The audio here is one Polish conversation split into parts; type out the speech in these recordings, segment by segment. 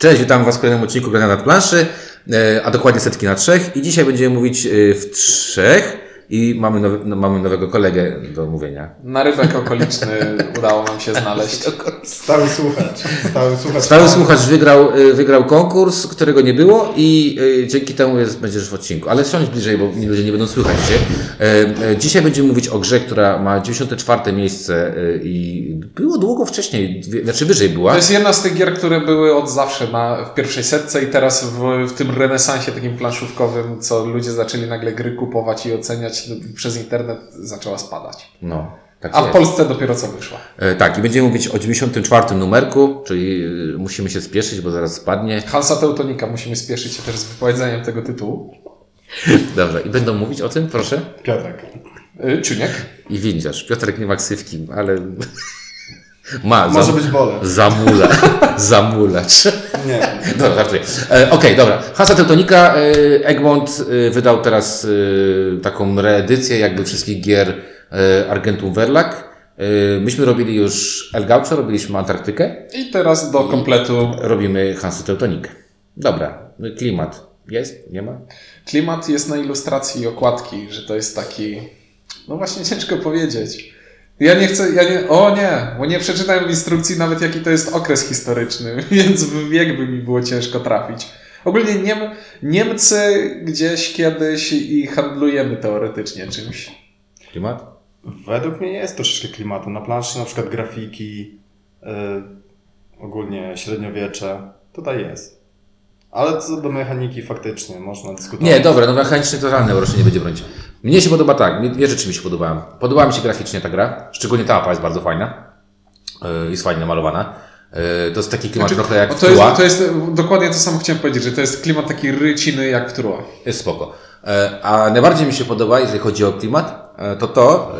Cześć, witam Was w kolejnym odcinku Grania nad planszy, e, a dokładnie setki na trzech. I dzisiaj będziemy mówić e, w trzech i mamy, nowy, no, mamy nowego kolegę do mówienia. Narybek okoliczny udało nam się znaleźć. Stały słuchacz. Stały słuchacz. Stały słuchacz wygrał, e, wygrał konkurs, którego nie było i e, dzięki temu jest, będziesz w odcinku. Ale siądź bliżej, bo ludzie nie będą słychać Cię. E, e, Dzisiaj będziemy mówić o grze, która ma 94 miejsce e, i było długo wcześniej, dwie- znaczy wyżej była. To jest jedna z tych gier, które były od zawsze na, w pierwszej setce i teraz w, w tym renesansie takim planszówkowym, co ludzie zaczęli nagle gry kupować i oceniać przez internet, zaczęła spadać. No, tak A w jest. Polsce dopiero co wyszła. E, Tak, i będziemy mówić o 94 numerku, czyli e, musimy się spieszyć, bo zaraz spadnie. Hansa Teutonika, musimy spieszyć się też z wypowiedzeniem tego tytułu. Dobrze, i będą mówić o tym, proszę. Piotrek. Y, Czuniek. I windziarz. Piotrek nie ma ksywki, ale ma. Może zam- być bole. Zamula. Zamulacz. Nie. Dobra, żartuję. E, Okej, dobra. Hansa Teutonika. E, Egmont e, wydał teraz taką reedycję jakby wszystkich gier Argentum Verlag. Myśmy robili już El Gaucho, robiliśmy Antarktykę. I teraz do kompletu Robimy Hansę Teutonikę. Dobra, klimat. Jest? Nie ma? Klimat jest na ilustracji okładki, że to jest taki. No właśnie ciężko powiedzieć. Ja nie chcę, ja nie, o nie, bo nie przeczytałem w instrukcji nawet jaki to jest okres historyczny, więc w wiek by mi było ciężko trafić. Ogólnie Niem, Niemcy gdzieś kiedyś i handlujemy teoretycznie czymś. Klimat? Według mnie jest troszeczkę klimatu. Na planszy na przykład grafiki, y, ogólnie średniowiecze. Tutaj jest. Ale co do mechaniki faktycznie można dyskutować. Nie, dobra, no mechanicznie to żadne proszę nie będzie bronić. Mnie się podoba tak, mnie- dwie rzeczy mi się podobają. Podobała mi się graficznie ta gra, szczególnie ta mapa jest bardzo fajna. Yy, Jest fajnie namalowana. Yy, To jest taki klimat trochę jak to, jest, to jest dokładnie to samo chciałem powiedzieć, że to jest klimat taki ryciny jak Trua. Jest spoko. E, A najbardziej mi się podoba, jeżeli chodzi o klimat, e, to to,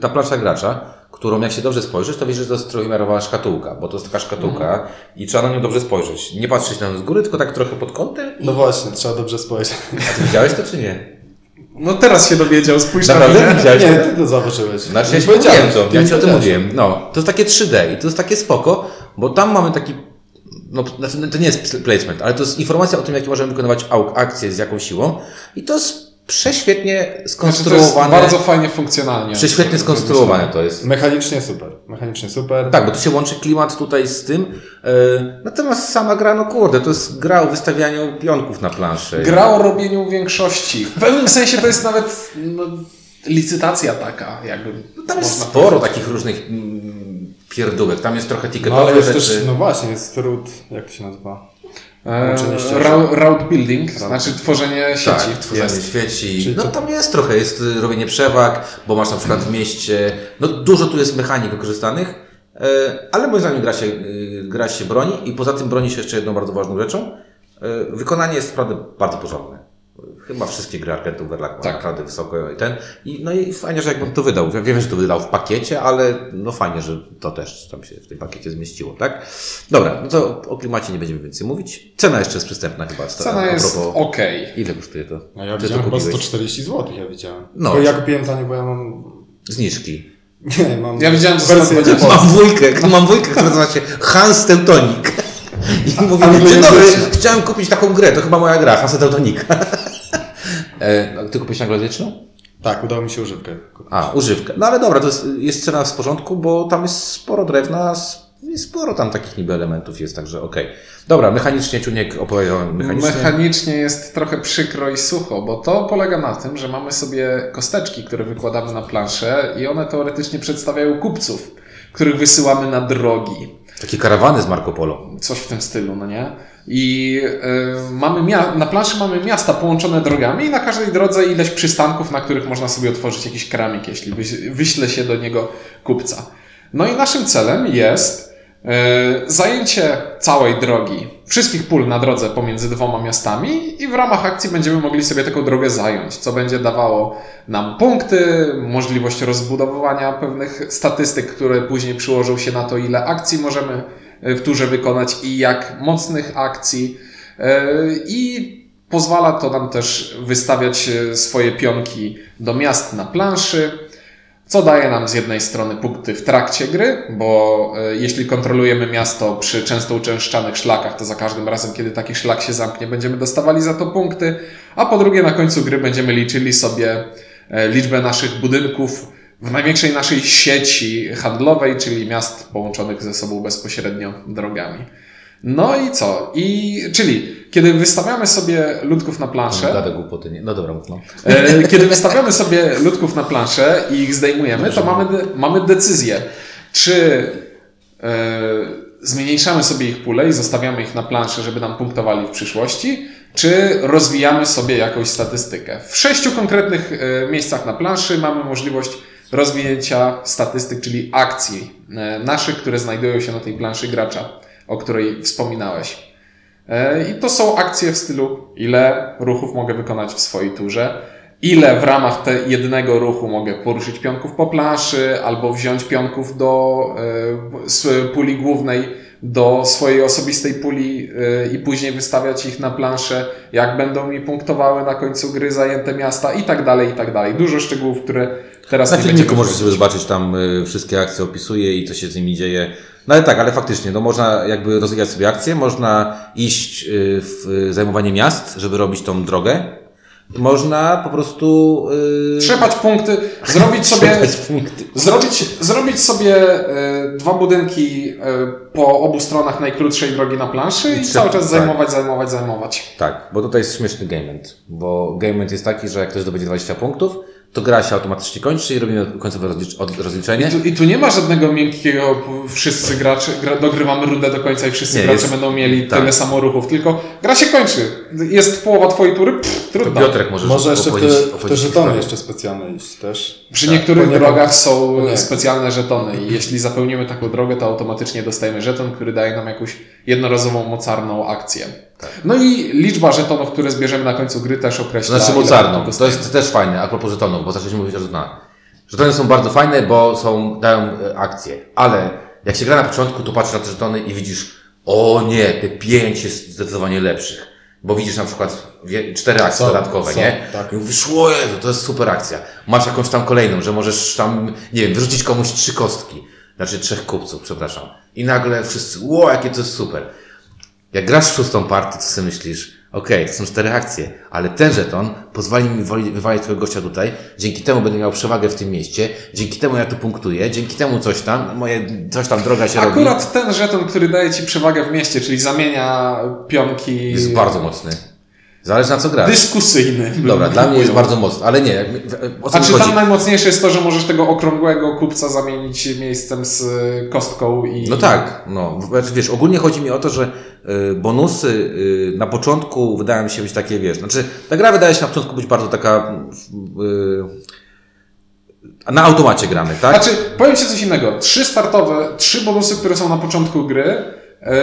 ta plansza gracza, którą jak się dobrze spojrzysz, to widzisz, że to jest trójwymiarowa szkatułka, bo to jest taka szkatułka i trzeba na nią dobrze spojrzeć. Nie patrzeć na nią z góry, tylko tak trochę pod kątem. I... No właśnie, trzeba dobrze spojrzeć. A ty widziałeś to, czy nie? No teraz się dowiedział, spójrz na Naprawdę? mnie. Widziałeś Nie, ty to zauważyłeś. Znaczy ja Nie ci powiedziałem to, ty ja nie ci o tym mówiłem. No, to jest takie 3D i to jest takie spoko, bo tam mamy taki, no znaczy to nie jest placement, ale to jest informacja o tym, jakie możemy wykonywać akcje z jaką siłą i to jest prześwietnie Znaczy, skonstruowane. bardzo fajnie funkcjonalnie. Prześwietnie skonstruowane to jest. Mechanicznie super. Mechanicznie super. Tak, bo tu się łączy klimat tutaj z tym. e, natomiast sama gra, no kurde, to jest gra o wystawianiu pionków na planszy. Gra o robieniu większości. W pewnym sensie to jest nawet no, licytacja taka, jakby. Tam jest sporo powiedzieć. takich różnych mm, pierdółek. Tam jest trochę No ticketowych ale jest rzeczy. też, no właśnie, jest root, jak to się nazywa? E, route, route building, znaczy tworzenie sieci. Tak, tworzenie Jest. świeci. Czyli No tam jest trochę, jest y, robienie przewag, bo masz na przykład w mieście, no dużo tu jest mechanik wykorzystanych, e, ale moim zdaniem gra się, y, gra się broni i poza tym broni się jeszcze jedną bardzo ważną rzeczą. E, Wykonanie jest naprawdę bardzo porządne. Chyba wszystkie gry Argentów Verlag Tak. naprawdę wysoko i ten. I, no i fajnie, że jakbym to wydał. Wiem, że to wydał w pakiecie, ale no fajnie, że to też tam się w tym pakiecie zmieściło, tak? Dobra, no to o klimacie nie będziemy więcej mówić. Cena jeszcze jest przystępna chyba. Cena a jest propos- ok. Ile kosztuje to? No ja Ty to widziałem chyba kupiłeś? 140 zł, ja widziałem. No. No. ja kupiłem tanie, bo ja mam... Zniżki. Nie, mam... Ja widziałem, że wersję 120. Mam dwójkę, mam dwójkę, która nazywa się Hans Teutonik. I mówię, dzień dobry, chciałem kupić taką grę, to chyba moja gra, Hans Teutonik. E, ty kupiłeś anglojęzyczną? Tak, udało mi się używkę kupić. A, używkę. No ale dobra, to jest, jest cena w porządku, bo tam jest sporo drewna, sporo tam takich niby elementów jest, także okej. Dobra, mechanicznie Czuniek opowiedział mechanicznie. Mechanicznie jest trochę przykro i sucho, bo to polega na tym, że mamy sobie kosteczki, które wykładamy na planszę i one teoretycznie przedstawiają kupców, których wysyłamy na drogi. Takie karawany z Marco Polo. Coś w tym stylu, no nie? I y, mamy na planszy mamy miasta połączone drogami i na każdej drodze ileś przystanków, na których można sobie otworzyć jakiś keramik, jeśli wyś- wyśle się do niego kupca. No i naszym celem jest y, zajęcie całej drogi, wszystkich pól na drodze pomiędzy dwoma miastami i w ramach akcji będziemy mogli sobie taką drogę zająć, co będzie dawało nam punkty, możliwość rozbudowywania pewnych statystyk, które później przyłożą się na to, ile akcji możemy w turze wykonać i jak mocnych akcji. E, I pozwala to nam też wystawiać e, swoje pionki do miast na planszy. co daje nam z jednej strony punkty w trakcie gry, bo e, jeśli kontrolujemy miasto przy często uczęszczanych szlakach, to za każdym razem, kiedy taki szlak się zamknie, będziemy dostawali za to punkty, a po drugie na końcu gry będziemy liczyli sobie liczbę naszych budynków w największej naszej sieci handlowej, czyli miast połączonych ze sobą bezpośrednio drogami. No i co? I, czyli, kiedy wystawiamy sobie ludków na planszę, Gada głupoty, nie? No dobra, no. E, Kiedy wystawiamy sobie ludków na planszę i ich zdejmujemy, to mamy, mamy decyzję, czy e, zmniejszamy sobie ich pulę i zostawiamy ich na planszy, żeby nam punktowali w przyszłości, czy rozwijamy sobie jakąś statystykę. W sześciu konkretnych e, miejscach na planszy mamy możliwość rozwinięcia statystyk, czyli akcji e, naszych, które znajdują się na tej planszy gracza, o której wspominałeś. E, I to są akcje w stylu, ile ruchów mogę wykonać w swojej turze, ile w ramach te jednego ruchu mogę poruszyć pionków po planszy, albo wziąć pionków do e, z puli głównej do swojej osobistej puli e, i później wystawiać ich na planszę, jak będą mi punktowały na końcu gry zajęte miasta i tak dalej, i tak dalej. Dużo szczegółów, które teraz Na nie filmiku możesz sobie zobaczyć tam y, wszystkie akcje opisuje i co się z nimi dzieje. No ale tak, ale faktycznie, no można jakby rozwijać sobie akcje, można iść y, w y, zajmowanie miast, żeby robić tą drogę. Można po prostu... y, Trzepać punkty, zrobić sobie punkty. Zrobić, zrobić sobie e, dwa budynki e, po obu stronach najkrótszej drogi na planszy i, I cały trzeba- czas tak. zajmować, zajmować, zajmować. Tak, bo tutaj jest śmieszny gameplay, bo gameplay jest taki, że jak ktoś zdobędzie 20 punktów, to gra się automatycznie kończy i robimy końcowe rozlicz- od- rozliczenie. I tu, I tu nie ma żadnego miękkiego, wszyscy gracze, gra, dogrywamy rundę do końca i wszyscy Nie, gracze jest- będą mieli tak. tyle samo ruchów, tylko gra się kończy. Jest połowa twojej tury, pff, trudno. Piotrek może Może jeszcze w te, opowiedzieć- te opowiedzieć żetony jeszcze specjalne iść też. Przy Tak, niektórych drogach są poniekąd. specjalne żetony i jeśli zapełnimy taką drogę, to automatycznie dostajemy żeton, który daje nam jakąś jednorazową mocarną akcję. No i liczba żetonów, które zbierzemy na końcu gry też określa. znaczy mocarną. To jest też fajne, a propos żetonów, bo zaczęliśmy mówić o żetonach. Żetony są bardzo fajne, bo są, dają e, akcje, ale jak się gra na początku, to patrzysz na te żetony i widzisz, o nie, te pięć jest zdecydowanie lepszych. Bo widzisz na przykład cztery akcje Są, dodatkowe, są, nie? tak. I mówisz, Jezu, to jest super akcja. Masz jakąś tam kolejną, że możesz tam, nie wiem, wyrzucić komuś trzy kostki. Znaczy trzech kupców, przepraszam. I nagle wszyscy, ło, jakie to jest super. Jak grasz w szóstą partię, to sobie myślisz, okej, to są cztery akcje, ale ten żeton pozwoli mi wywali- wywalić twojego gościa tutaj, dzięki temu będę miał przewagę w tym mieście, dzięki temu ja tu punktuję, dzięki temu coś tam, moje, coś tam droga się robi. Akurat ten żeton, który daje ci przewagę w mieście, czyli zamienia pionki. Jest bardzo mocny. Zależy na co grasz. dyskusyjny. Dobra, dla mnie jest bardzo mocny, ale nie, o co A czy tam najmocniejsze jest to, że możesz tego okrągłego kupca zamienić miejscem z y, kostką i. No tak, no. Znaczy, Wiesz, ogólnie chodzi mi o to, że y, bonusy y, na początku wydają mi się być takie, wiesz, znaczy ta gra wydaje się na początku być bardzo taka na automacie gramy, tak? Znaczy, powiem Ci coś innego. Trzy startowe, trzy bonusy, które są na początku gry,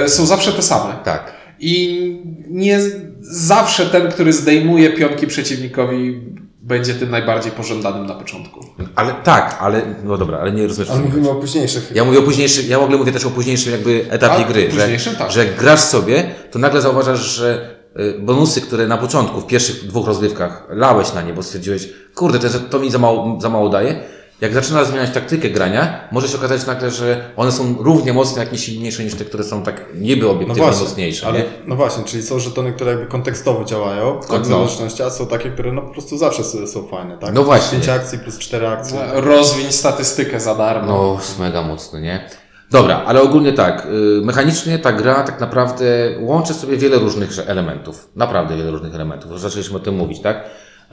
są zawsze te same. Tak. I nie zawsze ten, który zdejmuje pionki przeciwnikowi, będzie tym najbardziej pożądanym na początku. Ale tak, ale, no dobra, ale nie rozumiesz. o Ale mówimy o późniejszych. Ja mówię o późniejszym, ja w ogóle mówię też o późniejszym jakby etapie A, gry, późniejszym, że, tak. że jak grasz sobie, to nagle zauważasz, że y, bonusy, które na początku, w pierwszych dwóch rozgrywkach lałeś na nie, bo stwierdziłeś, kurde, to, to mi za mało, za mało daje. Jak zaczynasz zmieniać taktykę grania, może się okazać nagle, że one są równie mocne, jak nie silniejsze niż te, które są tak niby No obiektywnie właśnie, mocniejsze. ale, nie? no właśnie, czyli są żetony, które jakby kontekstowo działają, tak, w No. zależności, a są takie, które no po prostu zawsze są, są fajne, tak? No właśnie. 5 akcji plus 4 akcje. Rozwiń statystykę za darmo. No, jest mega mocny, nie? Dobra, ale ogólnie tak, y, mechanicznie ta gra tak naprawdę łączy sobie wiele różnych elementów. Naprawdę wiele różnych elementów. Zaczęliśmy o tym mówić, tak?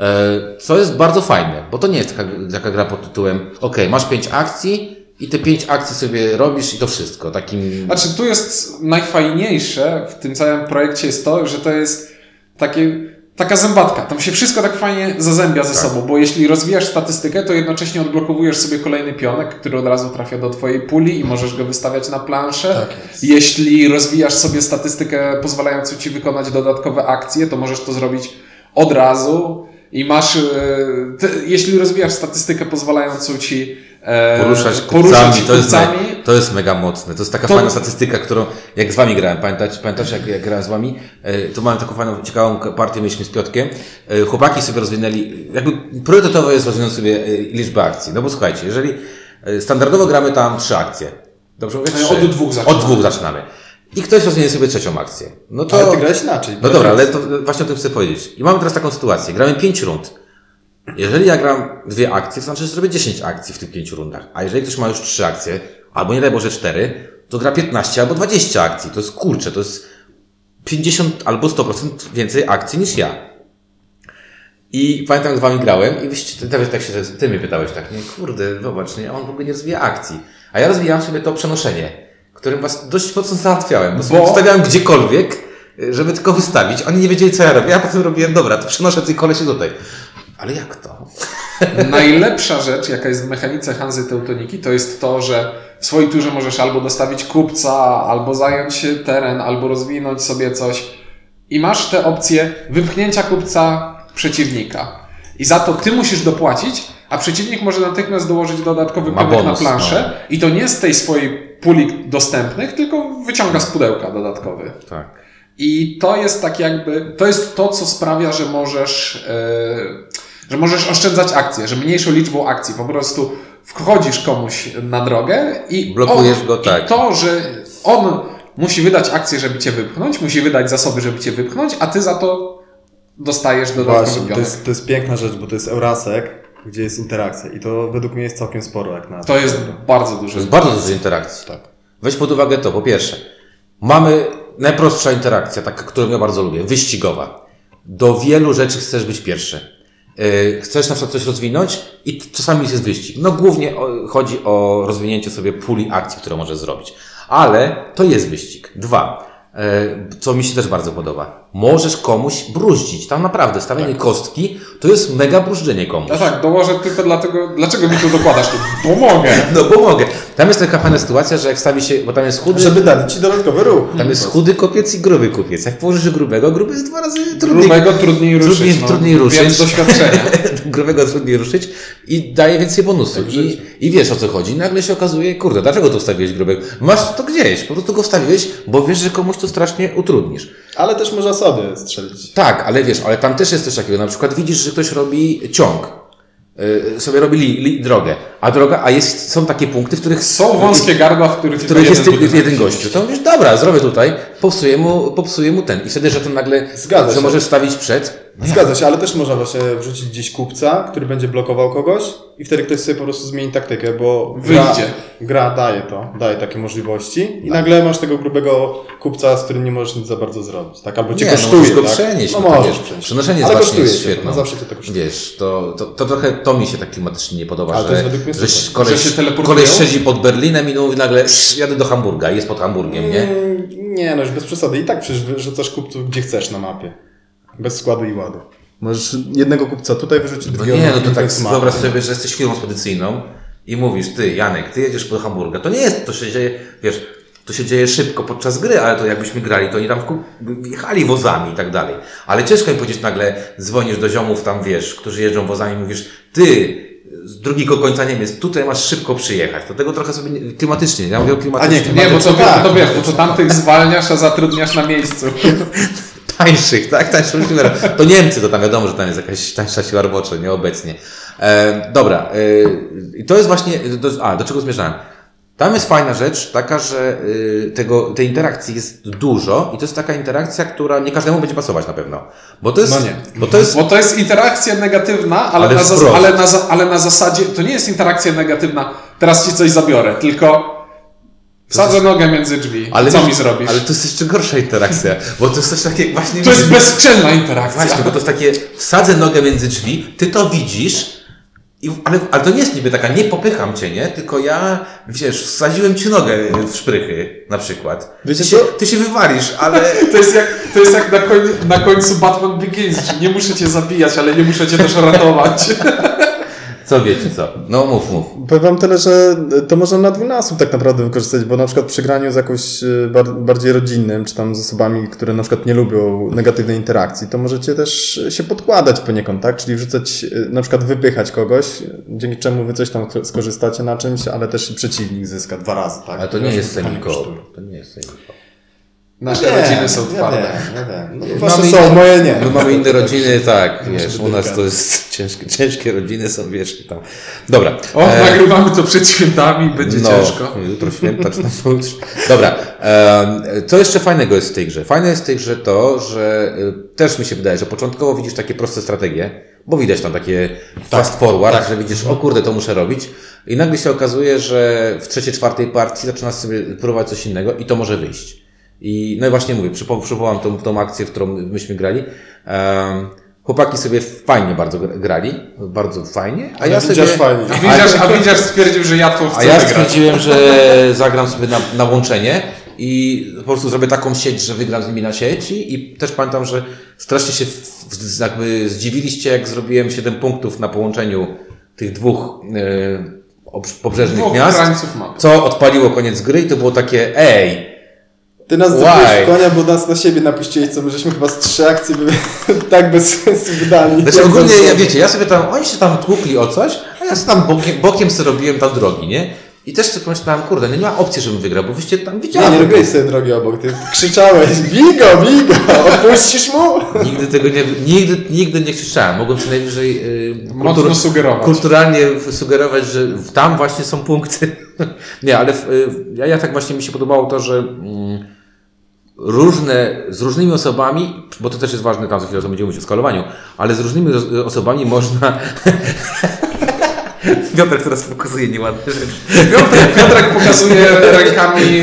E, Co jest bardzo fajne, bo to nie jest taka, taka gra pod tytułem ok, masz pięć akcji i te pięć akcji sobie robisz i to wszystko. Takim... Znaczy, tu jest najfajniejsze w tym całym projekcie jest to, że to jest takie, taka zębatka. Tam się wszystko tak fajnie zazębia ze Tak. sobą, bo jeśli rozwijasz statystykę, to jednocześnie odblokowujesz sobie kolejny pionek, który od razu trafia do twojej puli i możesz go wystawiać na planszę. Tak jest. Jeśli rozwijasz sobie statystykę pozwalającą ci wykonać dodatkowe akcje, to możesz to zrobić od razu i masz, e, ty, jeśli rozwijasz statystykę pozwalającą ci e, Poruszać kupcami, to jest To jest mega mocne. To jest taka To- fajna statystyka, którą jak z wami grałem, pamiętacie, pamiętasz jak, jak grałem z wami? E, To mamy taką fajną, ciekawą partię mieliśmy z Piotkiem. E, Chłopaki sobie rozwinęli, jakby priorytetowo jest rozwinąć sobie liczbę akcji. No bo słuchajcie, jeżeli standardowo gramy tam trzy akcje. Dobrze mówię? Trzy. od dwóch zaczynamy. Od dwóch zaczynamy. I ktoś rozwinie sobie trzecią akcję. No to... Ale ty grałeś inaczej. No dobra, ale to właśnie o tym chcę powiedzieć. I mamy teraz taką sytuację. Gramy 5 rund. Jeżeli ja gram dwie akcje, to znaczy, że zrobię 10 akcji w tych 5 rundach. A jeżeli ktoś ma już 3 akcje, albo nie daj Boże 4, to gra 15 albo 20 akcji. To jest kurczę, to jest 50 albo 100% więcej akcji niż ja. I pamiętam, jak z wami grałem i wyście, nawet tak się, ty mnie pytałeś tak, nie, kurde, zobacz, nie, on w ogóle nie rozwija akcji. A ja rozwijałem sobie to przenoszenie, którym was dość mocno załatwiałem, bo Bo- wstawiałem gdziekolwiek, żeby tylko wystawić. Oni nie wiedzieli, co ja robię. Ja potem robiłem, dobra, to przenoszę tej kolesie tutaj. Ale jak to? Najlepsza rzecz, jaka jest w mechanice Hanzy Teutoniki, to jest to, że w swojej turze możesz albo dostawić kupca, albo zająć teren, albo rozwinąć sobie coś. I masz te opcje wypchnięcia kupca przeciwnika. I za to ty musisz dopłacić, a przeciwnik może natychmiast dołożyć dodatkowy Ma bonus, na planszę. no. I to nie z tej swojej puli dostępnych, tylko wyciąga z pudełka dodatkowy. Tak. I to jest tak jakby, to jest to, co sprawia, że możesz, e, że możesz oszczędzać akcje, że mniejszą liczbą akcji po prostu wchodzisz komuś na drogę i Blokujesz on, go, tak. I to, że on musi wydać akcję, żeby cię wypchnąć, musi wydać zasoby, żeby cię wypchnąć, a ty za to dostajesz dodatkowy Właśnie, to jest, to jest piękna rzecz, bo to jest Eurasek, gdzie jest interakcja i to według mnie jest całkiem sporo jak na To jest bardzo To duże. jest bardzo dużo interakcji. Tak. Weź pod uwagę to, po pierwsze, mamy najprostsza interakcja, taka, którą ja bardzo lubię, wyścigowa. Do wielu rzeczy chcesz być pierwszy. Yy, Chcesz na przykład coś rozwinąć i czasami jest wyścig. No głównie o, chodzi o rozwinięcie sobie puli akcji, które możesz zrobić. Ale to jest wyścig. Dwa, yy, co mi się też bardzo podoba. Możesz komuś bruździć. Tam naprawdę stawianie kostki to jest mega brużdżenie komuś. No tak, dołożę tylko dlatego, dlaczego mi tu dokładasz? To pomogę. No bo mogę. Tam jest taka fajna sytuacja, że jak stawi się, bo tam jest chudy, Żeby dać ci dodatkowy ruch. tam jest chudy kopiec i gruby kupiec. Jak położysz grubego, gruby jest dwa razy trudniej. Grubego trudniej ruszyć. Trudniej, no. trudniej ruszyć. Doświadczenia. grubego trudniej ruszyć i daje więcej bonusów. I, I wiesz o co chodzi. Nagle się okazuje, kurde, dlaczego tu wstawiłeś grubego? Masz to gdzieś, po prostu go wstawiłeś, bo wiesz, że komuś to strasznie utrudnisz. Ale też można sobie strzelić. Tak, ale wiesz, ale tam też jest coś takiego. Na przykład widzisz, że ktoś robi ciąg. Yy, sobie robi li, li, drogę, a droga, a jest, są takie punkty, w których Są wąskie gardła, w których, w których jest jeden jeden, gościu. To mówisz, dobra, zrobię tutaj, popsuję mu, popsuję mu ten. I wtedy, że to nagle, Zgadza że się. możesz stawić przed. Zgadza się, ale też można właśnie wrzucić gdzieś kupca, który będzie blokował kogoś i wtedy ktoś sobie po prostu zmieni taktykę, bo gra, Wyjdzie. gra daje to, daje takie możliwości i nagle masz tego grubego kupca, z którym nie możesz nic za bardzo zrobić, tak? Albo cię Nie, kosztuje, no, możesz go tak? przenieść. No to możesz wiesz, przenieść. Przenoszenie Ale jest kosztuje jest cię to, świetną. no zawsze cię to kosztuje. Wiesz, to, to, to trochę to mi się tak klimatycznie nie podoba, Ale to że, jest według mnie że super. koleś, Że się teleportują? koleś siedzi pod Berlinem i mówi nagle "Sz, jadę do Hamburga i jest pod Hamburgiem, nie? Mm, Nie, no już bez przesady. I tak przecież wyrzucasz kupców gdzie chcesz na mapie. Bez składu i ładu. Możesz jednego kupca tutaj wyrzucić, No drugiego nie, no to tak wyobraź sobie, że jesteś firmą spedycyjną i mówisz, ty Janek, ty jedziesz do Hamburga. To nie jest, to się dzieje, wiesz, to się dzieje szybko podczas gry, ale to jakbyśmy grali, to oni tam jechali wozami i tak dalej. Ale ciężko mi powiedzieć nagle, dzwonisz do ziomów tam, wiesz, którzy jeżdżą wozami i mówisz, ty, z drugiego końca Niemiec, tutaj masz szybko przyjechać. Do tego trochę sobie nie- klimatycznie, ja mówię o klimatycznie. A nie, Nie, bo to, Tak, to wiesz, bo to tamtych zwalniasz, a zatrudniasz na miejscu. tańszych, tak? Tańszych silverów. To Niemcy, to tam wiadomo, że tam jest jakaś tańsza siła robocza, nieobecnie. E, dobra, e, i to jest właśnie, do, a, do czego zmierzałem? Tam jest fajna rzecz, taka, że y, tego, tej interakcji jest dużo i to jest taka interakcja, która nie każdemu będzie pasować na pewno. Bo to jest, No nie. bo to jest Bo to jest interakcja negatywna, ale, Ale na, zas- ale, na, ale na zasadzie, to nie jest interakcja negatywna, teraz ci coś zabiorę, tylko wsadzę nogę między drzwi. ale co mi zrobisz? Ale to jest jeszcze gorsza interakcja, bo to jest coś takiego właśnie... To jest bezczelna interakcja. Właśnie, bo to jest takie, wsadzę nogę między drzwi, ty to widzisz, i, ale, ale to nie jest niby taka, nie popycham cię, nie? Tylko ja, wiesz, wsadziłem ci nogę w szprychy, na przykład. Wiecie ty, się, ty się wywalisz, ale... To jest jak, to jest jak na, koń, na końcu Batman Begins, nie muszę cię zabijać, ale nie muszę cię też ratować. Co wiecie, co? No mów, mów. Powiem wam tyle, że to można na dwójnasób tak naprawdę wykorzystać, bo na przykład przy graniu z jakoś e, bar bardziej rodzinnym, czy tam z osobami, które na przykład nie lubią negatywnej interakcji, to możecie też się podkładać poniekąd, tak? Czyli wrzucać, e, na przykład wypychać kogoś, dzięki czemu wy coś tam skorzystacie na czymś, ale też i przeciwnik zyska dwa razy, tak? Ale to nie jest Trochę semi kosztuje. To nie jest semi Nasze rodziny są twarde. Wiem, ja wiem. No, Mamy wasze inne- są, moje nie. My mamy inne rodziny, tak, wiesz, u nas to jest ciężkie, ciężkie rodziny są, wiesz, tam. Dobra. O, e, nagrywamy to przed świętami, będzie ciężko. Jutro święta, czy tam. Dobra. em, Co jeszcze fajnego jest w tej grze? Fajne jest w tej grze to, że y, też mi się wydaje, że początkowo widzisz takie proste strategie, bo widać tam takie fast forward, że widzisz, o kurde, to muszę robić. I nagle się okazuje, że w trzeciej, czwartej partii zaczynasz sobie próbować coś innego i to może wyjść. I no i właśnie mówię, przypo- przywołam tą, tą akcję, w którą myśmy grali. Em, chłopaki sobie fajnie bardzo gra- grali, bardzo fajnie, a ja sobie... Widzisz fajnie. A widzisz, a widzisz stwierdził, że ja to chcę A ja wygrać. stwierdziłem, że zagram sobie na, na łączenie i po prostu zrobię taką sieć, że wygram z nimi na sieci i też pamiętam, że strasznie się w, w, jakby zdziwiliście, jak zrobiłem 7 punktów na połączeniu tych dwóch obsz- pobrzeżnych Dwóch miast, co odpaliło koniec gry i to było takie, ej, Ty nas zrobiłeś w konia, bo nas na siebie napuściłeś, co my żeśmy chyba z trzy akcje by, tak bez sensu wydali. Znaczy Jak ogólnie, ja, wiecie, ja sobie tam, oni się tam tłukli o coś, a ja sobie tam bokiem, bokiem sobie robiłem tam drogi, nie? I też sobie pomyślałem, kurde, no nie ma opcji, żebym wygrał, bo wyście tam Nie, widziałem. nie robiłeś sobie drogi obok, ty krzyczałeś, bigo, bigo, odpuścisz mu? Nigdy tego nie, nigdy, nigdy nie krzyczałem. Mogłem co najwyżej yy, Mocno sugerować. kulturalnie sugerować, że tam właśnie są punkty. nie, ale y, ja, ja tak właśnie mi się podobało to, że mm, różne, z różnymi osobami, bo to też jest ważne, tam za chwilę będziemy mówić o skalowaniu, ale z różnymi os- osobami można... Piotr teraz pokazuje nieładne rzeczy. Piotrek, Piotrek pokazuje rękami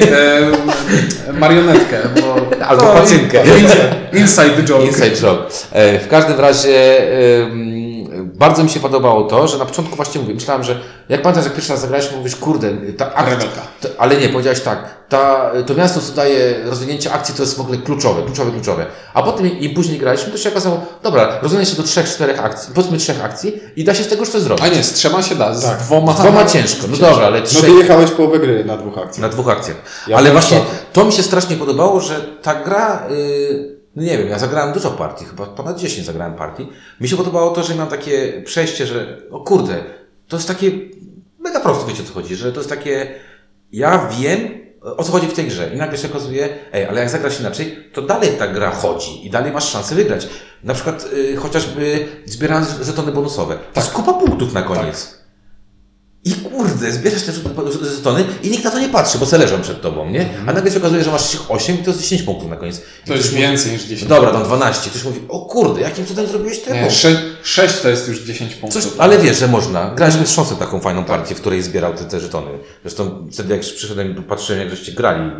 e, marionetkę. Bo, Albo pacynkę. in- Inside joke. Inside joke. E, W każdym razie em, bardzo mi się podobało to, że na początku właśnie mówię, myślałem, że jak pamiętasz, jak pierwszy raz zagrałeś, mówisz, kurde, ta akcja, to, ale nie, powiedziałeś tak, ta, to miasto, co daje rozwinięcie akcji, to jest w ogóle kluczowe, kluczowe, kluczowe. A potem im później graliśmy, to się okazało, dobra, rozwinie się do trzech, czterech akcji, powiedzmy trzech akcji i da się z tego już coś zrobić. A nie, z trzema się da, z Tak. dwoma... Z dwoma ciężko, no dobra, ale No trzech... ty jechałeś połowę gry na dwóch akcjach. Na dwóch akcjach. Ja Ale właśnie to mi się strasznie podobało, że ta gra, yy, no nie wiem, ja zagrałem dużo partii, chyba ponad 10 zagrałem partii. Mi się podobało to, że mam takie przejście, że o kurde, to jest takie mega proste, wiecie o co chodzi, że to jest takie, ja wiem o co chodzi w tej grze i nagle się okazuje, ej, ale jak zagrasz inaczej, to dalej ta gra chodzi i dalej masz szansę wygrać. Na przykład yy, chociażby zbierając żetony bonusowe. To jest kupa punktów na koniec. I kurde, zbierasz te żetony i nikt na to nie patrzy, bo se leżą przed tobą, nie? A nagle się okazuje, że masz ich 8 i to jest 10 punktów na koniec. I To jest więcej niż Mówi, 10. dobra, tam 12. Ktoś mówi, o kurde, jakim cudem zrobiłeś te Nie, punkty? 6, 6 to jest już 10 punktów. Coś, ale wiesz, że można. Graliśmy z Szonsem taką fajną partię, w której zbierał te, te żetony. Zresztą wtedy jak przyszedłem, to patrzyłem jak żeście grali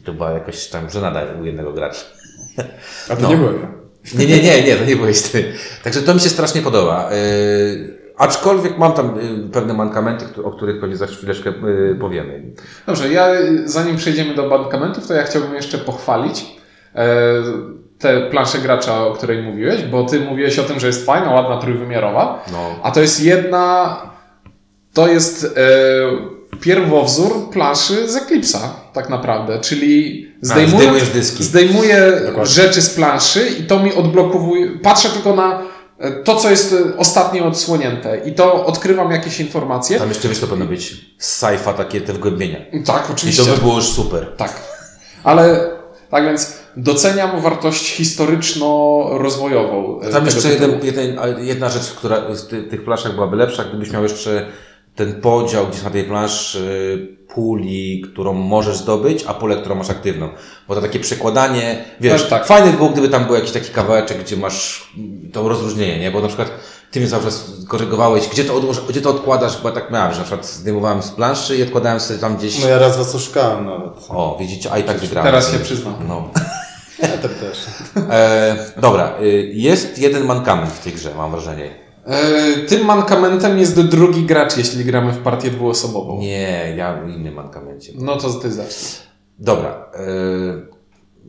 i to była jakaś tam żenada u jednego gracza. A to No. nie byłem ja. Nie, nie, nie, nie, to nie byłeś ty. Także to mi się strasznie podoba. Yy, aczkolwiek mam tam yy, pewne mankamenty, o których pewnie za chwileczkę yy, powiemy. Dobrze, ja zanim przejdziemy do bankamentów, to ja chciałbym jeszcze pochwalić e, tę planszę gracza, o której mówiłeś, bo ty mówiłeś o tym, że jest fajna, ładna, trójwymiarowa, No. a to jest jedna, to jest e, pierwowzór planszy z Eclipse'a tak naprawdę, czyli zdejmuję, zdejmujesz dyski. zdejmuję Dokładnie. rzeczy z planszy i to mi odblokowuje, patrzę tylko na to, co jest e, ostatnio odsłonięte i to odkrywam jakieś informacje. Tam jeszcze wiesz, to powinno być z sci-fa takie te wgłębienia. Tak, I oczywiście. to by było już super. Tak. Ale tak więc doceniam wartość historyczno-rozwojową. e, Tam jeszcze jeden, jeden, jedna rzecz, która z ty, tych planszach byłaby lepsza, gdybyś miał jeszcze ten podział gdzieś na tej planszy puli, którą możesz zdobyć, a pulę, którą masz aktywną. Bo to takie przekładanie, wiesz, tak. fajne by było, gdyby tam był jakiś taki kawałeczek, gdzie masz to rozróżnienie, nie? Bo na przykład ty mnie cały czas korygowałeś, gdzie to, odłoż, gdzie to odkładasz, bo ja tak miałem, że na przykład zdejmowałem z planszy i odkładałem sobie tam gdzieś... No ja raz was oszukałem nawet. O, widzicie, a i tak wygrałem. Teraz się przyznam. No. Ja tak też. E, dobra, y, jest jeden mankament w tej grze, mam wrażenie. E, Tym mankamentem jest drugi gracz, jeśli gramy w partię dwuosobową. Nie, ja w innym mankamencie. No to ty zacznij. Dobra.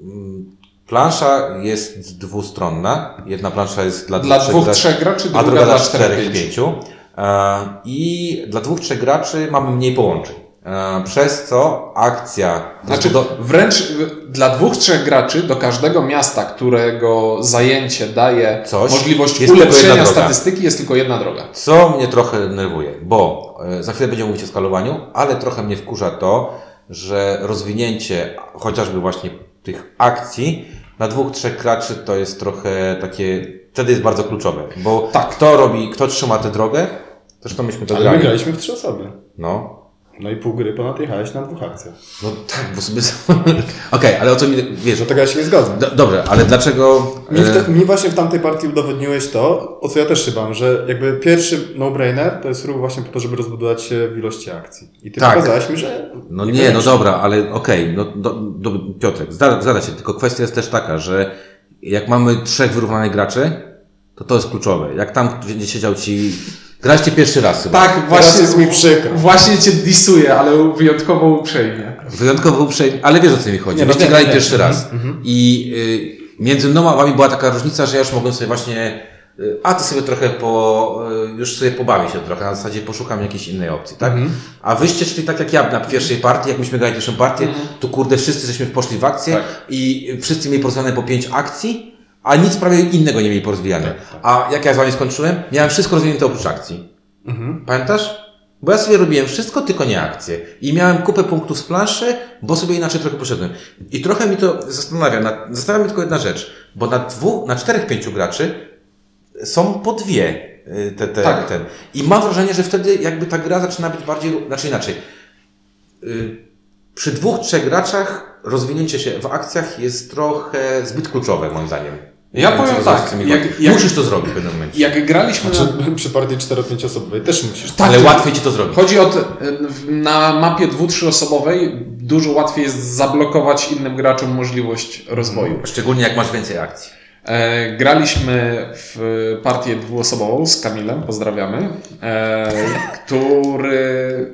mm, plansza jest dwustronna. Jedna plansza jest dla, Dla dwóch, gra- trzech graczy, a druga dla czterech, pięciu. E, I dla dwóch, trzech graczy mamy mniej połączeń. E, Przez co akcja... Znaczy, do, wręcz y, dla dwóch, trzech graczy do każdego miasta, którego zajęcie daje Coś, możliwość jest tylko jedna ulepszenia droga. statystyki, jest tylko jedna droga. Co mnie trochę denerwuje, bo e, za chwilę będziemy mówić o skalowaniu, ale trochę mnie wkurza to, że rozwinięcie chociażby właśnie tych akcji na dwóch, trzech graczy to jest trochę takie, wtedy jest bardzo kluczowe, bo Tak. kto robi, kto trzyma tę drogę, zresztą myśmy to Ale my grali. graliśmy w trzy osoby. No, No i pół gry ponad jechałeś na dwóch akcjach. no tak, bo sobie... Okej, ale o co mi, wiesz, Dlatego ja się nie zgadzam. do, dobrze, ale dlaczego... Mi, te, mi właśnie w tamtej partii udowodniłeś to, o co ja też się bałem, że jakby pierwszy no-brainer to jest ruch właśnie po to, żeby rozbudować się w ilości akcji. I ty Tak. pokazałeś mi, że... No nie, no niekoniecznie. dobra, ale okej, no do, do, Piotrek, zgadza się, tylko kwestia jest też taka, że jak mamy trzech wyrównanych graczy, to to jest kluczowe. Jak tam będzie siedział ci, graliście pierwszy raz chyba. Tak, Teraz właśnie jest mi przykro. Właśnie cię disuję, ale wyjątkowo uprzejmie. Wyjątkowo uprzejmie, ale wiesz o co mi chodzi. Nie, no Myście tak, grali nie. pierwszy raz. I y, między mną a wami była taka różnica, że ja już mogłem sobie właśnie, y, a ty sobie trochę po, y, już sobie pobawię się trochę, na zasadzie poszukam jakiejś innej opcji, tak? A wyście szli tak jak ja na pierwszej partii, jak myśmy grali pierwszą partię, to kurde, wszyscy żeśmy poszli w akcję Tak. i wszyscy mieli porozwijane po pięć akcji, a nic prawie innego nie mieli porozwijane. A jak ja z wami skończyłem, miałem wszystko rozwinięte oprócz akcji. Pamiętasz? Bo ja sobie robiłem wszystko, tylko nie akcje. I miałem kupę punktów z planszy, bo sobie inaczej trochę poszedłem. I trochę mi to zastanawia. Na, zastanawia mnie tylko jedna rzecz. Bo na dwóch, na czterech, pięciu graczy są po dwie y, te, te, Tak. ten. I mam wrażenie, że wtedy jakby ta gra zaczyna być bardziej, znaczy inaczej. Y, Przy dwóch, trzech graczach rozwinięcie się w akcjach jest trochę zbyt kluczowe, moim zdaniem. Ja powiem tak, jak- jak- Musisz to zrobić w pewnym momencie. Jak graliśmy Czy na... przy partii 4-5 osobowej też musisz... Tak, Ale łatwiej ci to zrobić. Chodzi o to, na mapie dwu, trzyosobowej dużo łatwiej jest zablokować innym graczom możliwość rozwoju. Szczególnie jak masz więcej akcji. E, graliśmy w partię dwuosobową z Kamilem, pozdrawiamy, e, który...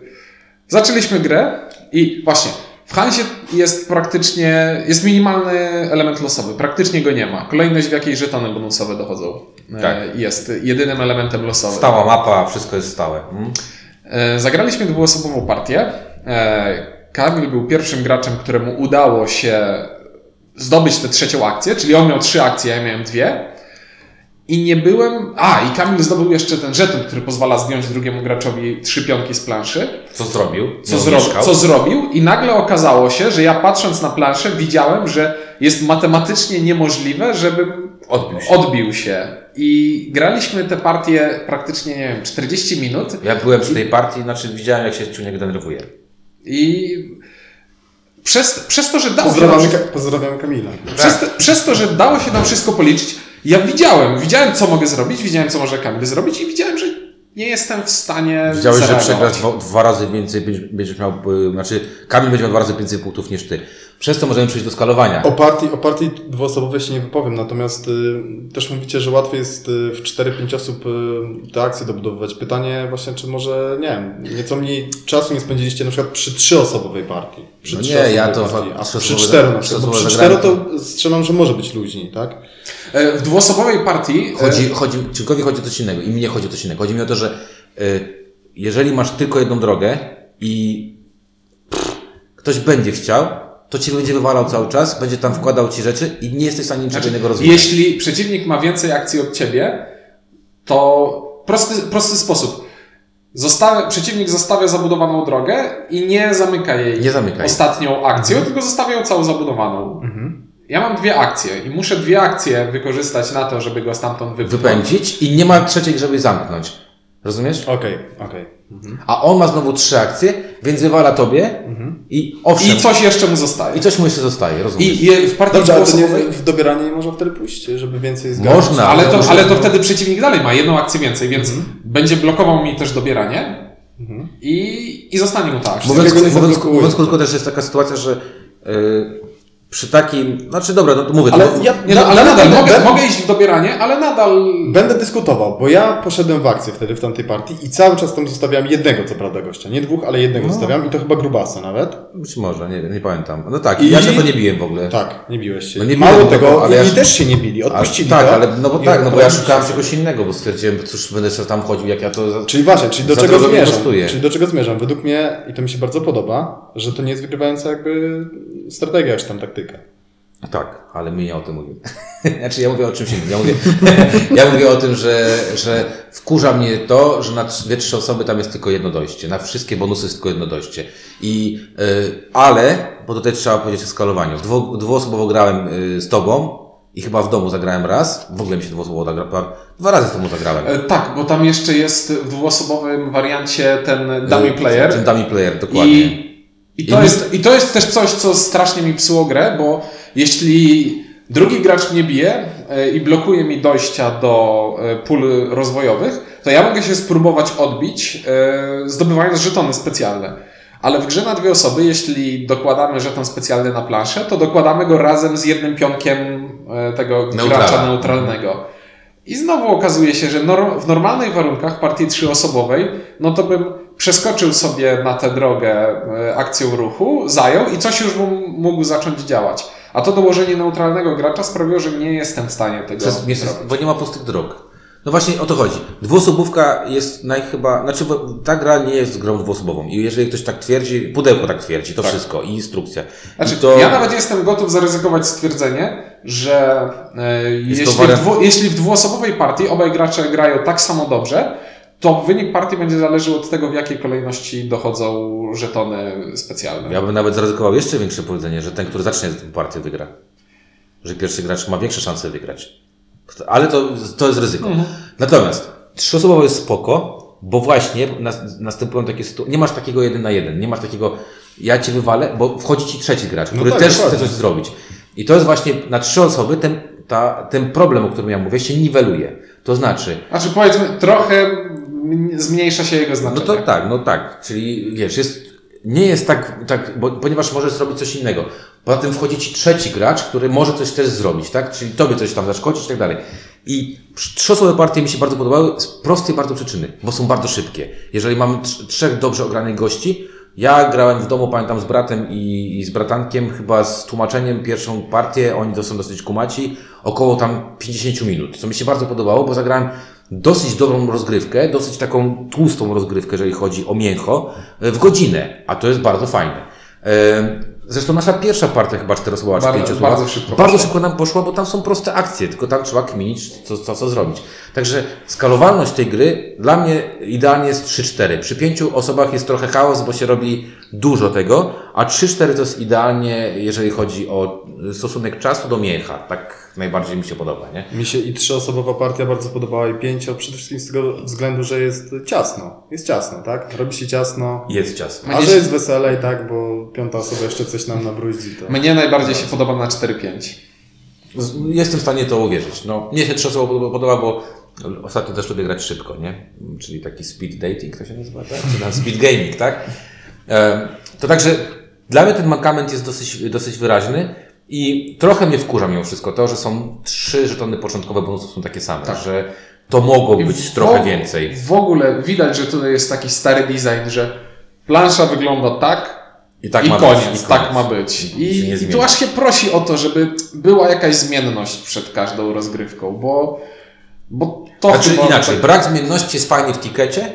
Zaczęliśmy grę i właśnie w Hansie jest praktycznie, jest minimalny element losowy, praktycznie go nie ma. Kolejność w jakiej żetony bonusowe dochodzą e, Tak. jest jedynym elementem losowym. Stała mapa, wszystko jest stałe. Mm. E, Zagraliśmy dwuosobową partię. E, Kamil był pierwszym graczem, któremu udało się zdobyć tę trzecią akcję, czyli on miał trzy akcje, ja miałem dwie. I nie byłem. A, i Kamil zdobył jeszcze ten żeton, który pozwala zdjąć drugiemu graczowi trzy pionki z planszy. Co zrobił? Co, zro... co zrobił? I nagle okazało się, że ja patrząc na planszę widziałem, że jest matematycznie niemożliwe, żebym Odbił się. odbił się. I graliśmy tę partię praktycznie, nie wiem, 40 minut. Ja byłem przy tej partii, znaczy widziałem jak się Ciuniek denerwuje. I przez, przez to, że dało się Pozdrawiamy, nam, pozdrawiam Kamila. przez, te- przez to, że dało się nam wszystko policzyć, ja widziałem, widziałem co mogę zrobić, widziałem co może Kamil zrobić i widziałem, że nie jestem w stanie Widziałeś, że zareagować. przegrasz dwa, dwa razy więcej, będziesz- będziesz miał, y, znaczy Kamil będzie miał dwa razy więcej punktów niż ty. Przez to możemy przejść do skalowania. O partii, o partii dwuosobowej się nie wypowiem, natomiast y, też mówicie, że łatwiej jest y, w 4-5 osób y, te akcje dobudowywać. Pytanie właśnie, czy może, nie wiem, nieco mniej czasu nie spędziliście na przykład przy trzyosobowej partii. Przy No nie, trzyosobowej ja to partii, a przy trzyosobowe czteru za- na przykład. Bo przy czteru zagrałem. to strzelam, że może być luźniej, tak? E, W dwuosobowej partii e, Chodzi, chodzi, Ciunkowi chodzi o coś innego i mnie chodzi o coś innego. Chodzi mi o to, że y, jeżeli masz tylko jedną drogę i pff, ktoś będzie chciał, to ci będzie wywalał cały czas, będzie tam wkładał ci rzeczy i nie jesteś w stanie niczego Znaczy, innego rozwijać. jeśli przeciwnik ma więcej akcji od ciebie, to prosty, prosty sposób. Zostawia, przeciwnik zostawia zabudowaną drogę i nie zamyka jej Nie zamyka jej. ostatnią akcją, tylko zostawia ją całą zabudowaną. Ja mam dwie akcje i muszę dwie akcje wykorzystać na to, żeby go stamtąd wypchnąć. Wypędzić i nie ma trzeciej, żeby zamknąć. Rozumiesz? Okej, okej. A on ma znowu trzy akcje, więc wywala tobie i owszem, I coś jeszcze mu zostaje. i coś mu jeszcze zostaje, rozumiesz? I, i w partii Dobrze, ale to nie, dwuosobowej- w dobieranie nie można wtedy pójść, żeby więcej zgarnąć. Można, Ale to, ale to wtedy przeciwnik dalej ma jedną akcję więcej, więc będzie blokował mi też dobieranie i, i zostanie mu ta akcja. Mówiąc, Takiego nie mówiąc, zablokuje. mówiąc krótko, też jest taka sytuacja, że yy, przy takim, znaczy dobra, no to mówię, Ale to, ja, Nie, no, ale na- nadal na- mogę, będę- mogę iść w dobieranie, ale nadal Będę dyskutował, bo ja poszedłem w akcję wtedy w tamtej partii i cały czas tam zostawiałem jednego, co prawda, gościa. Nie dwóch, ale jednego zostawiam i to chyba grubasa nawet. być może, nie wiem, nie pamiętam. No tak, I- ja się to nie biłem w ogóle. Tak, nie biłeś się. No nie Mało tego, tego, ale ja też się nie bili, A, odpuścili tak, to. ale no bo tak, no bo ja szukałem się. czegoś innego, bo stwierdziłem, cóż będę jeszcze tam chodził, jak ja to... za- Czyli właśnie, czyli do czego zmierzam? Czyli do czego zmierzam? Według mnie, i to mi się bardzo podoba, że to nie jest wygrywająca jakby strategia, czy tam taktyka. Tak, ale my nie o tym mówimy. Znaczy ja mówię o czymś innym. Ja mówię, ja mówię o tym, że, że wkurza mnie to, że na dwie, trzy osoby tam jest tylko jedno dojście. Na wszystkie bonusy jest tylko jedno dojście. I, y, ale, bo tutaj trzeba powiedzieć o skalowaniu. Dwu, dwuosobowo grałem y, z tobą i chyba w domu zagrałem raz. W ogóle mi się dwuosobowo zagrałem. Dwa razy z tobą zagrałem. E, Tak, bo tam jeszcze jest w dwuosobowym wariancie ten dummy Y, player. Ten dummy player, dokładnie. I, i, to jest, I to jest też coś, co strasznie mi psuło grę, bo jeśli drugi gracz mnie bije e, i blokuje mi dojścia do e, pól rozwojowych, to ja mogę się spróbować odbić, e, zdobywając żetony specjalne. Ale w grze na dwie osoby, jeśli dokładamy żeton specjalny na planszę, to dokładamy go razem z jednym pionkiem tego Neutrala. gracza neutralnego. I znowu okazuje się, że w normalnych warunkach partii trzyosobowej, no to bym przeskoczył sobie na tę drogę e, akcją ruchu, zajął i coś już bym mógł zacząć działać. A to dołożenie neutralnego gracza sprawiło, że nie jestem w stanie tego Przez, nie, zrobić. bo nie ma pustych dróg. No właśnie o to chodzi. Dwuosobówka jest najchyba, znaczy bo ta gra nie jest grą dwuosobową i jeżeli ktoś tak twierdzi, pudełko tak twierdzi, to wszystko i instrukcja. Znaczy, I to, Ja nawet jestem gotów zaryzykować stwierdzenie, że e, jeśli, w dwu, jeśli w dwuosobowej partii obaj gracze grają tak samo dobrze, to wynik partii będzie zależał od tego, w jakiej kolejności dochodzą żetony specjalne. Ja bym nawet zaryzykował jeszcze większe powiedzenie, że ten, który zacznie tę partię wygra. Że pierwszy gracz ma większe szanse wygrać. Ale to, to jest ryzyko. Natomiast trzyosobowo jest spoko, bo właśnie nas, następują takie sytuacje. Nie masz takiego jeden na jeden, nie masz takiego ja cię wywalę, bo wchodzi ci trzeci gracz, który tak, też chce dokładnie. coś zrobić. I to jest właśnie na trzy osoby ten, ta, ten problem, o którym ja mówię, się niweluje. To znaczy, Znaczy powiedzmy, trochę zmniejsza się jego no znaczenie. to tak, no tak. Czyli wiesz, jest, nie jest tak, tak bo, ponieważ możesz zrobić coś innego. Poza tym wchodzi ci trzeci gracz, który może coś też zrobić, tak? Czyli tobie coś tam zaszkodzić i tak dalej. I trzyosobowe partie mi się bardzo podobały z prostej bardzo przyczyny, bo są bardzo szybkie. Jeżeli mam trz- trzech dobrze ogranych gości, ja grałem w domu, pamiętam, z bratem i, i z bratankiem, chyba z tłumaczeniem pierwszą partię, oni to są dosyć kumaci, około tam 50 minut, co mi się bardzo podobało, bo zagrałem dosyć dobrą rozgrywkę, dosyć taką tłustą rozgrywkę, jeżeli chodzi o mięcho, e, w godzinę, a to jest bardzo fajne. Zresztą nasza pierwsza partia chyba czteroosobowa czy Bardzo- pięcioosobowa. bardzo szybko Bardzo szybko nam poszła, bo tam są proste akcje, tylko tam trzeba kminić, co, co, co zrobić. Także skalowalność tej gry dla mnie idealnie jest 3-4. Przy pięciu osobach jest trochę chaos, bo się robi dużo tego, a 3-4 to jest idealnie, jeżeli chodzi o stosunek czasu do mięcha. Tak najbardziej mi się podoba, nie? Mi się i trzyosobowa partia bardzo podobała i pięcio, przede wszystkim z tego względu, że jest ciasno. Jest ciasno, tak? Robi się ciasno. Jest ciasno. A że jest weselej, tak? Bo piąta osoba jeszcze coś nam nabruździ, to... Mnie najbardziej się podoba na 4-5. Z- Jestem w stanie to uwierzyć. No, mnie się trzyosobowo podoba, bo ostatnio też lubię grać szybko, nie? Czyli taki speed dating, to się nazywa, tak? Czy tam speed gaming, tak? To także dla mnie ten mankament jest dosyć, dosyć wyraźny i trochę mnie wkurza mimo wszystko to, że są trzy żetony początkowe bonusów są takie same, że to mogło być w trochę więcej. W ogóle widać, że tutaj jest taki stary design, że plansza wygląda tak, I tak I ma koniec, być. i tak ma być. I I, tu aż się prosi o to, żeby była jakaś zmienność przed każdą rozgrywką, bo, bo to Znaczy chyba inaczej, brak zmienności jest fajny w tikecie,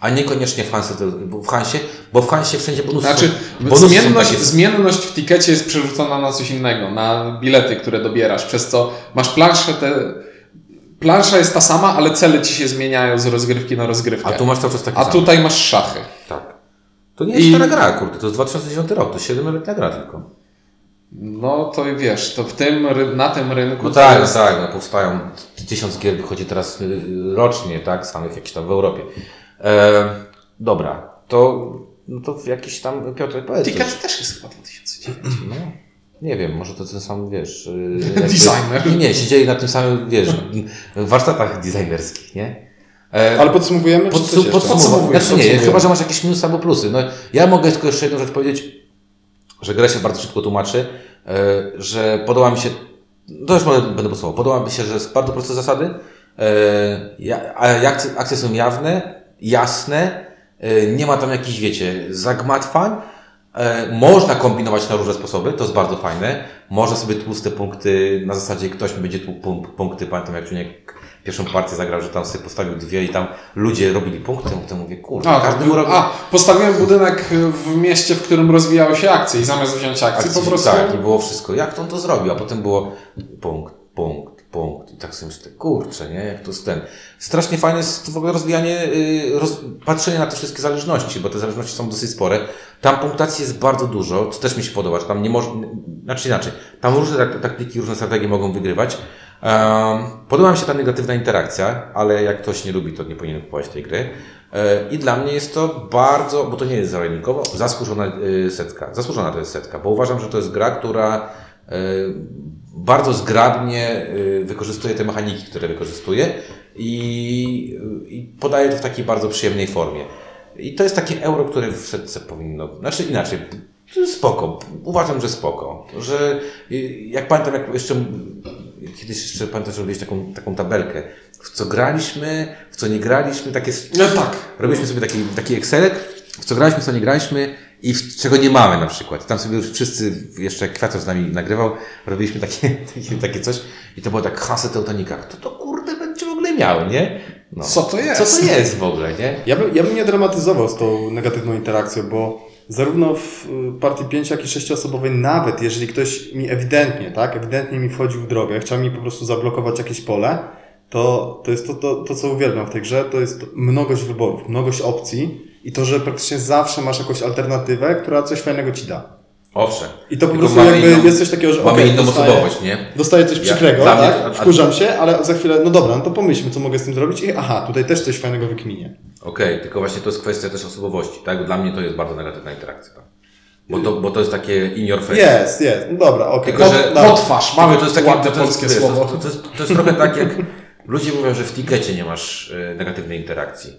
a niekoniecznie w Hansie, to- w Hansie, bo w Hansie wszędzie bonusy Znaczy, bonusy zmienność, takie zmienność w tikecie jest przerzucona na coś innego, na bilety, które dobierasz, przez co masz planszę, te, plansza jest ta sama, ale cele ci się zmieniają z rozgrywki na rozgrywkę. A tu masz cały czas takie A same. tutaj masz szachy. To nie jest I- stara gra, kurde, to jest 2010 rok, to jest 7-letnia gra tylko. No to wiesz, to w tym, na tym rynku No tak, jest, tak, no powstają, tysiąc gier wychodzi teraz y, rocznie, tak, samych jakichś tam w Europie. E, dobra, to, no to jakiś tam, Piotr, powiedz. Ticket też jest chyba 2009. No, nie wiem, może to ten sam, wiesz... y, Designer. Nie, nie, siedzieli na tym samym, wiesz, warsztatach designerskich, nie? E, Ale podsumowujemy, czy Podsu- jeszcze? podsumowuj. Podsumowuj, Znaczy nie, chyba, że masz jakieś minusy albo plusy. No, ja mogę tylko jeszcze jedną rzecz powiedzieć, że gra się bardzo szybko tłumaczy. e, że podoba mi się, to już może będę posłuchał, podoba mi się, że jest bardzo proste zasady, e, akcje, akcje są jawne, jasne, nie ma tam jakichś, wiecie, zagmatwań, Można kombinować na różne sposoby, to jest bardzo fajne. Można sobie tłuste punkty, na zasadzie ktoś mi będzie tu punk- punkty, pamiętam jak Czuniek pierwszą partię zagrał, że tam sobie postawił dwie i tam ludzie robili punkty, to mówię, kurde, A, każdy robi... a, postawiłem budynek w mieście, w którym rozwijały się akcje i zamiast wziąć akcji, po prostu... Tak, i było wszystko. Jak to on to zrobił? A potem było punkt, punkt, punkt. I tak sobie myślę, kurczę, nie? Jak to jest ten. Strasznie fajne jest w ogóle rozwijanie, y, roz, patrzenie na te wszystkie zależności, bo te zależności są dosyć spore. Tam punktacji jest bardzo dużo, co też mi się podoba, że tam nie może, znaczy inaczej, tam różne tak- taktyki, różne strategie mogą wygrywać. Podoba mi się ta negatywna interakcja, ale jak ktoś nie lubi, to nie powinien kupować tej gry. E, I dla mnie jest to bardzo, bo to nie jest zalejnikowo, zasłużona y, setka. Zasłużona to jest setka, bo uważam, że to jest gra, która y, bardzo zgrabnie wykorzystuje te mechaniki, które wykorzystuje i, i podaje to w takiej bardzo przyjemnej formie. I to jest takie euro, które w setce powinno, znaczy inaczej, spoko. Uważam, że spoko. Że jak pamiętam, jak jeszcze kiedyś jeszcze pamiętam, że robiliśmy taką, taką tabelkę, w co graliśmy, w co nie graliśmy, takie No tak. Robiliśmy sobie taki, taki Excelek, w co graliśmy, w co nie graliśmy i w czego nie mamy na przykład. Tam sobie już wszyscy, jeszcze jak Kwiator z nami nagrywał, robiliśmy takie, takie, takie coś i to było tak hasę teutonika. Kto to kurde będzie w ogóle miał, nie? No. Co to jest? Co to jest w ogóle, nie? Ja bym, ja bym nie dramatyzował z tą negatywną interakcją, bo zarówno w y, partii 5, jak i 6-osobowej, nawet jeżeli ktoś mi ewidentnie, tak, ewidentnie mi wchodził w drogę, chciał mi po prostu zablokować jakieś pole, to, to jest to, to, to, co uwielbiam w tej grze, to jest mnogość wyborów, mnogość opcji i to, że praktycznie zawsze masz jakąś alternatywę, która coś fajnego ci da. Owszem. I to po prostu jakby inną- jest coś takiego, że Mamy okej, inną dostaję- osobowość, nie? Dostaję coś Ja- przykrego, mnie- tak? a- a- Wkurzam się, ale za chwilę, no dobra, no to pomyślmy, co mogę z tym zrobić i aha, tutaj też coś fajnego wykminię. Okej, tylko właśnie to jest kwestia też osobowości, tak? Dla mnie to jest bardzo negatywna interakcja. Bo to, bo to jest takie in your face. Jest, jest, no dobra, okej. Tylko, No, że-. Potwarz, mamy to jest takie to jest, polskie wiesz, słowo. To, to, jest, to jest trochę tak jak ludzie mówią, że w tikecie nie masz e, negatywnej interakcji.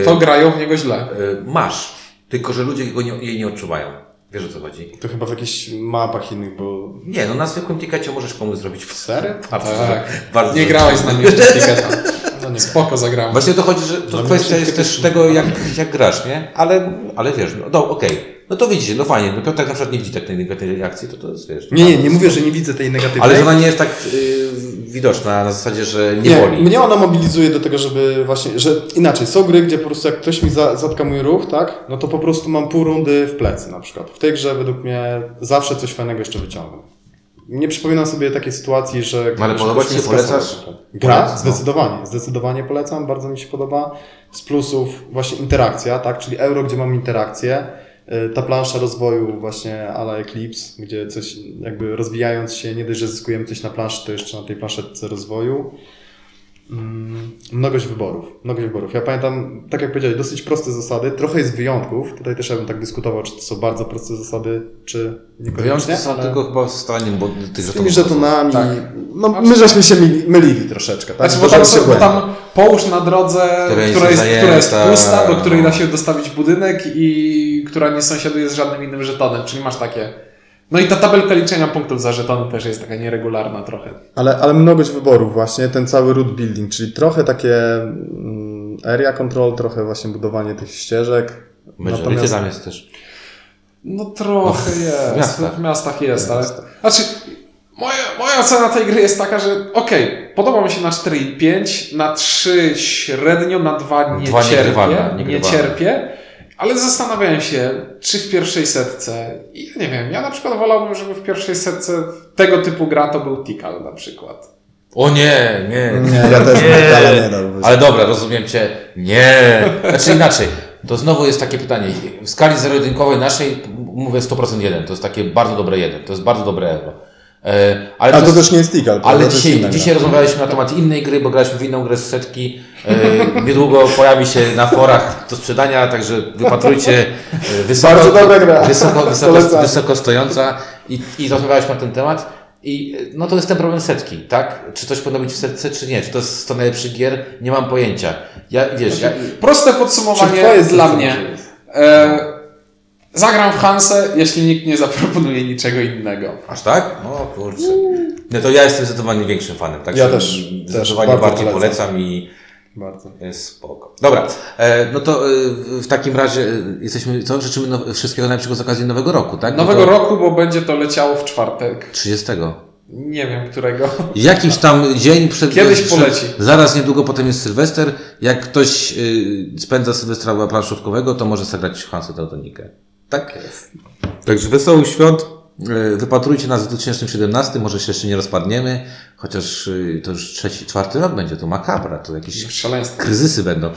Y, To grają w niego źle. E, masz, tylko że ludzie go nie, jej nie odczuwają. Wiesz o co chodzi? To chyba w jakichś mapach innych, bo... Nie, no na zwykłym tikecie możesz komuś zrobić w Serio? bardzo, Tak. bardzo Nie grałeś z nami jeszcze. No nie. Spoko zagrałem. Właśnie to chodzi, że to mnie kwestia jest też tego, jak, jak grasz, nie? Ale, ale wiesz, no, no okej. No to widzicie, no fajnie. No Piotrek na przykład nie widzi tak tej negatywnej reakcji, to to jest, wiesz... Nie, nie, nie mówię, że nie widzę tej negatywnej. Ale że ona nie jest tak y, widoczna na zasadzie, że nie, Nie, boli. mnie ona mobilizuje do tego, żeby właśnie, że inaczej, są gry, gdzie po prostu jak ktoś mi za, zatka mój ruch, tak, no to po prostu mam pół rundy w plecy na przykład. W tej grze według mnie zawsze coś fajnego jeszcze wyciągam. Nie przypominam sobie takiej sytuacji, że... No ale że podoba ktoś ci mnie się, polecasz? Gra? Polecam, no. Zdecydowanie. Zdecydowanie polecam, bardzo mi się podoba. Z plusów właśnie interakcja, tak, czyli euro, gdzie mam interakcję. Y, Ta plansza rozwoju właśnie ala Eclipse, gdzie coś jakby rozwijając się, nie dość, że zyskujemy coś na planszy, to jeszcze na tej planszetce rozwoju. Mm, Mnogość wyborów. Mnogość wyborów. Ja pamiętam, tak jak powiedziałeś, dosyć proste zasady. Trochę jest wyjątków. Tutaj też ja bym tak dyskutował, czy to są bardzo proste zasady, czy Wyjątki niekoniecznie. są ale tylko chyba z stalaniem bo tych z tymi żetonami. Tak. No, my żeśmy się mylili, mylili troszeczkę. Tak? Znaczy, bo tam, się bo tam połóż na drodze, Która która jest jest, która jest, zajęta, pusta, do której no. da się dostawić budynek i która nie sąsiaduje z żadnym innym żetonem, czyli masz takie... No i ta tabelka liczenia punktów za żetony też jest taka nieregularna trochę. Ale, ale mnogość wyborów właśnie, ten cały root building, czyli trochę takie mm, area control, trochę właśnie budowanie tych ścieżek. Majority tam jest też. No trochę No, w jest. miastach. W miastach jest, ale... Znaczy, moja, moja ocena tej gry jest taka, że okej, podoba mi się na 4,5, na 3 średnio, na 2 nie Dwa cierpię, niegrywalne, nie niegrywalne. cierpię, ale zastanawiałem się, czy w pierwszej setce, i ja nie wiem, ja na przykład wolałbym, żeby w pierwszej setce tego typu gra to był Tikal na przykład. O nie, nie. Nie, ja też nie dał. Ale dobra, rozumiem cię. Nie. Znaczy inaczej. To znowu jest takie pytanie. W skali zero-jedynkowej naszej mówię 100% jeden. To jest takie bardzo dobre jeden. To jest bardzo dobre euro. E, ale A to jest, też nie jest ale dzisiaj, dzisiaj rozmawialiśmy na temat innej gry, bo graliśmy w inną grę z setki. E, niedługo pojawi się na forach do sprzedania, także wypatrujcie e, wysoko, Bardzo dobra gra. wysoko, wysoko, wysoko stojąca i, i rozmawialiśmy na ten temat. I no to jest ten problem setki, tak? Czy coś powinno być w setce, czy nie? Czy to jest 100 najlepszych gier? Nie mam pojęcia. Ja, wiesz, ja, Proste Czy podsumowanie twoje dla mnie. jest? Zagram w Hansę, jeśli nikt nie zaproponuje niczego innego. Aż tak? O kurczę. No to ja jestem zdecydowanie większym fanem, tak? Ja też, Zdecydowanie też bardziej polecam. polecam i Bardzo. jest spoko. Dobra, e, no to e, w takim razie e, jesteśmy, co? Życzymy now, wszystkiego najlepszego z okazji Nowego Roku, tak? Nowego No to roku, bo będzie to leciało w czwartek. 30. Nie wiem którego. Jakiś tam dzień przed... Kiedyś przed, poleci. Zaraz niedługo potem jest Sylwester. Jak ktoś y, spędza Sylwestra planszówkowego, to może zagrać w Hansę Teutonikę. Tak jest. Także wesołych świąt. Y, Wypatrujcie nas w 2017, może się jeszcze nie rozpadniemy, chociaż y, to już trzeci, czwarty rok będzie, to makabra, to jakieś Szaleństwo. kryzysy będą.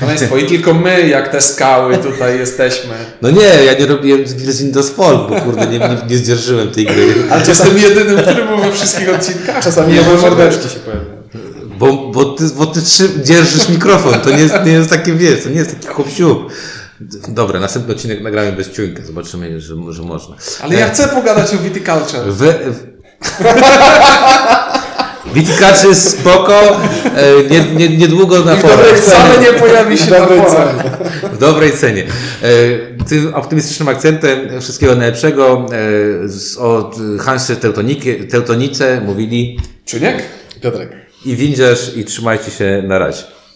Szaleństwo. I tylko my, jak te skały, tutaj jesteśmy. No nie, ja nie robiłem do Spol, bo kurde, nie, nie, nie zdzierżyłem tej gry. Ale jestem jedynym, który był we wszystkich odcinkach. Czasami nowe mordeczki się pojawiają. Bo, bo ty, bo ty dzierżysz mikrofon, to nie jest, nie jest takie, wiesz, to nie jest taki hop Dobra, następny odcinek nagramy bez ciuńka, zobaczymy, że, że można. Ale ja chcę pogadać o viticulture. W... w... Jest spoko, e, nie, nie, niedługo na forach. Wcale nie pojawi się na Dobrej forach. cenie. W dobrej cenie. E, Tym optymistycznym akcentem wszystkiego najlepszego e, z- o Hansie Teutonice mówili Czuniek? Piotrek. i windziarz i trzymajcie się na razie.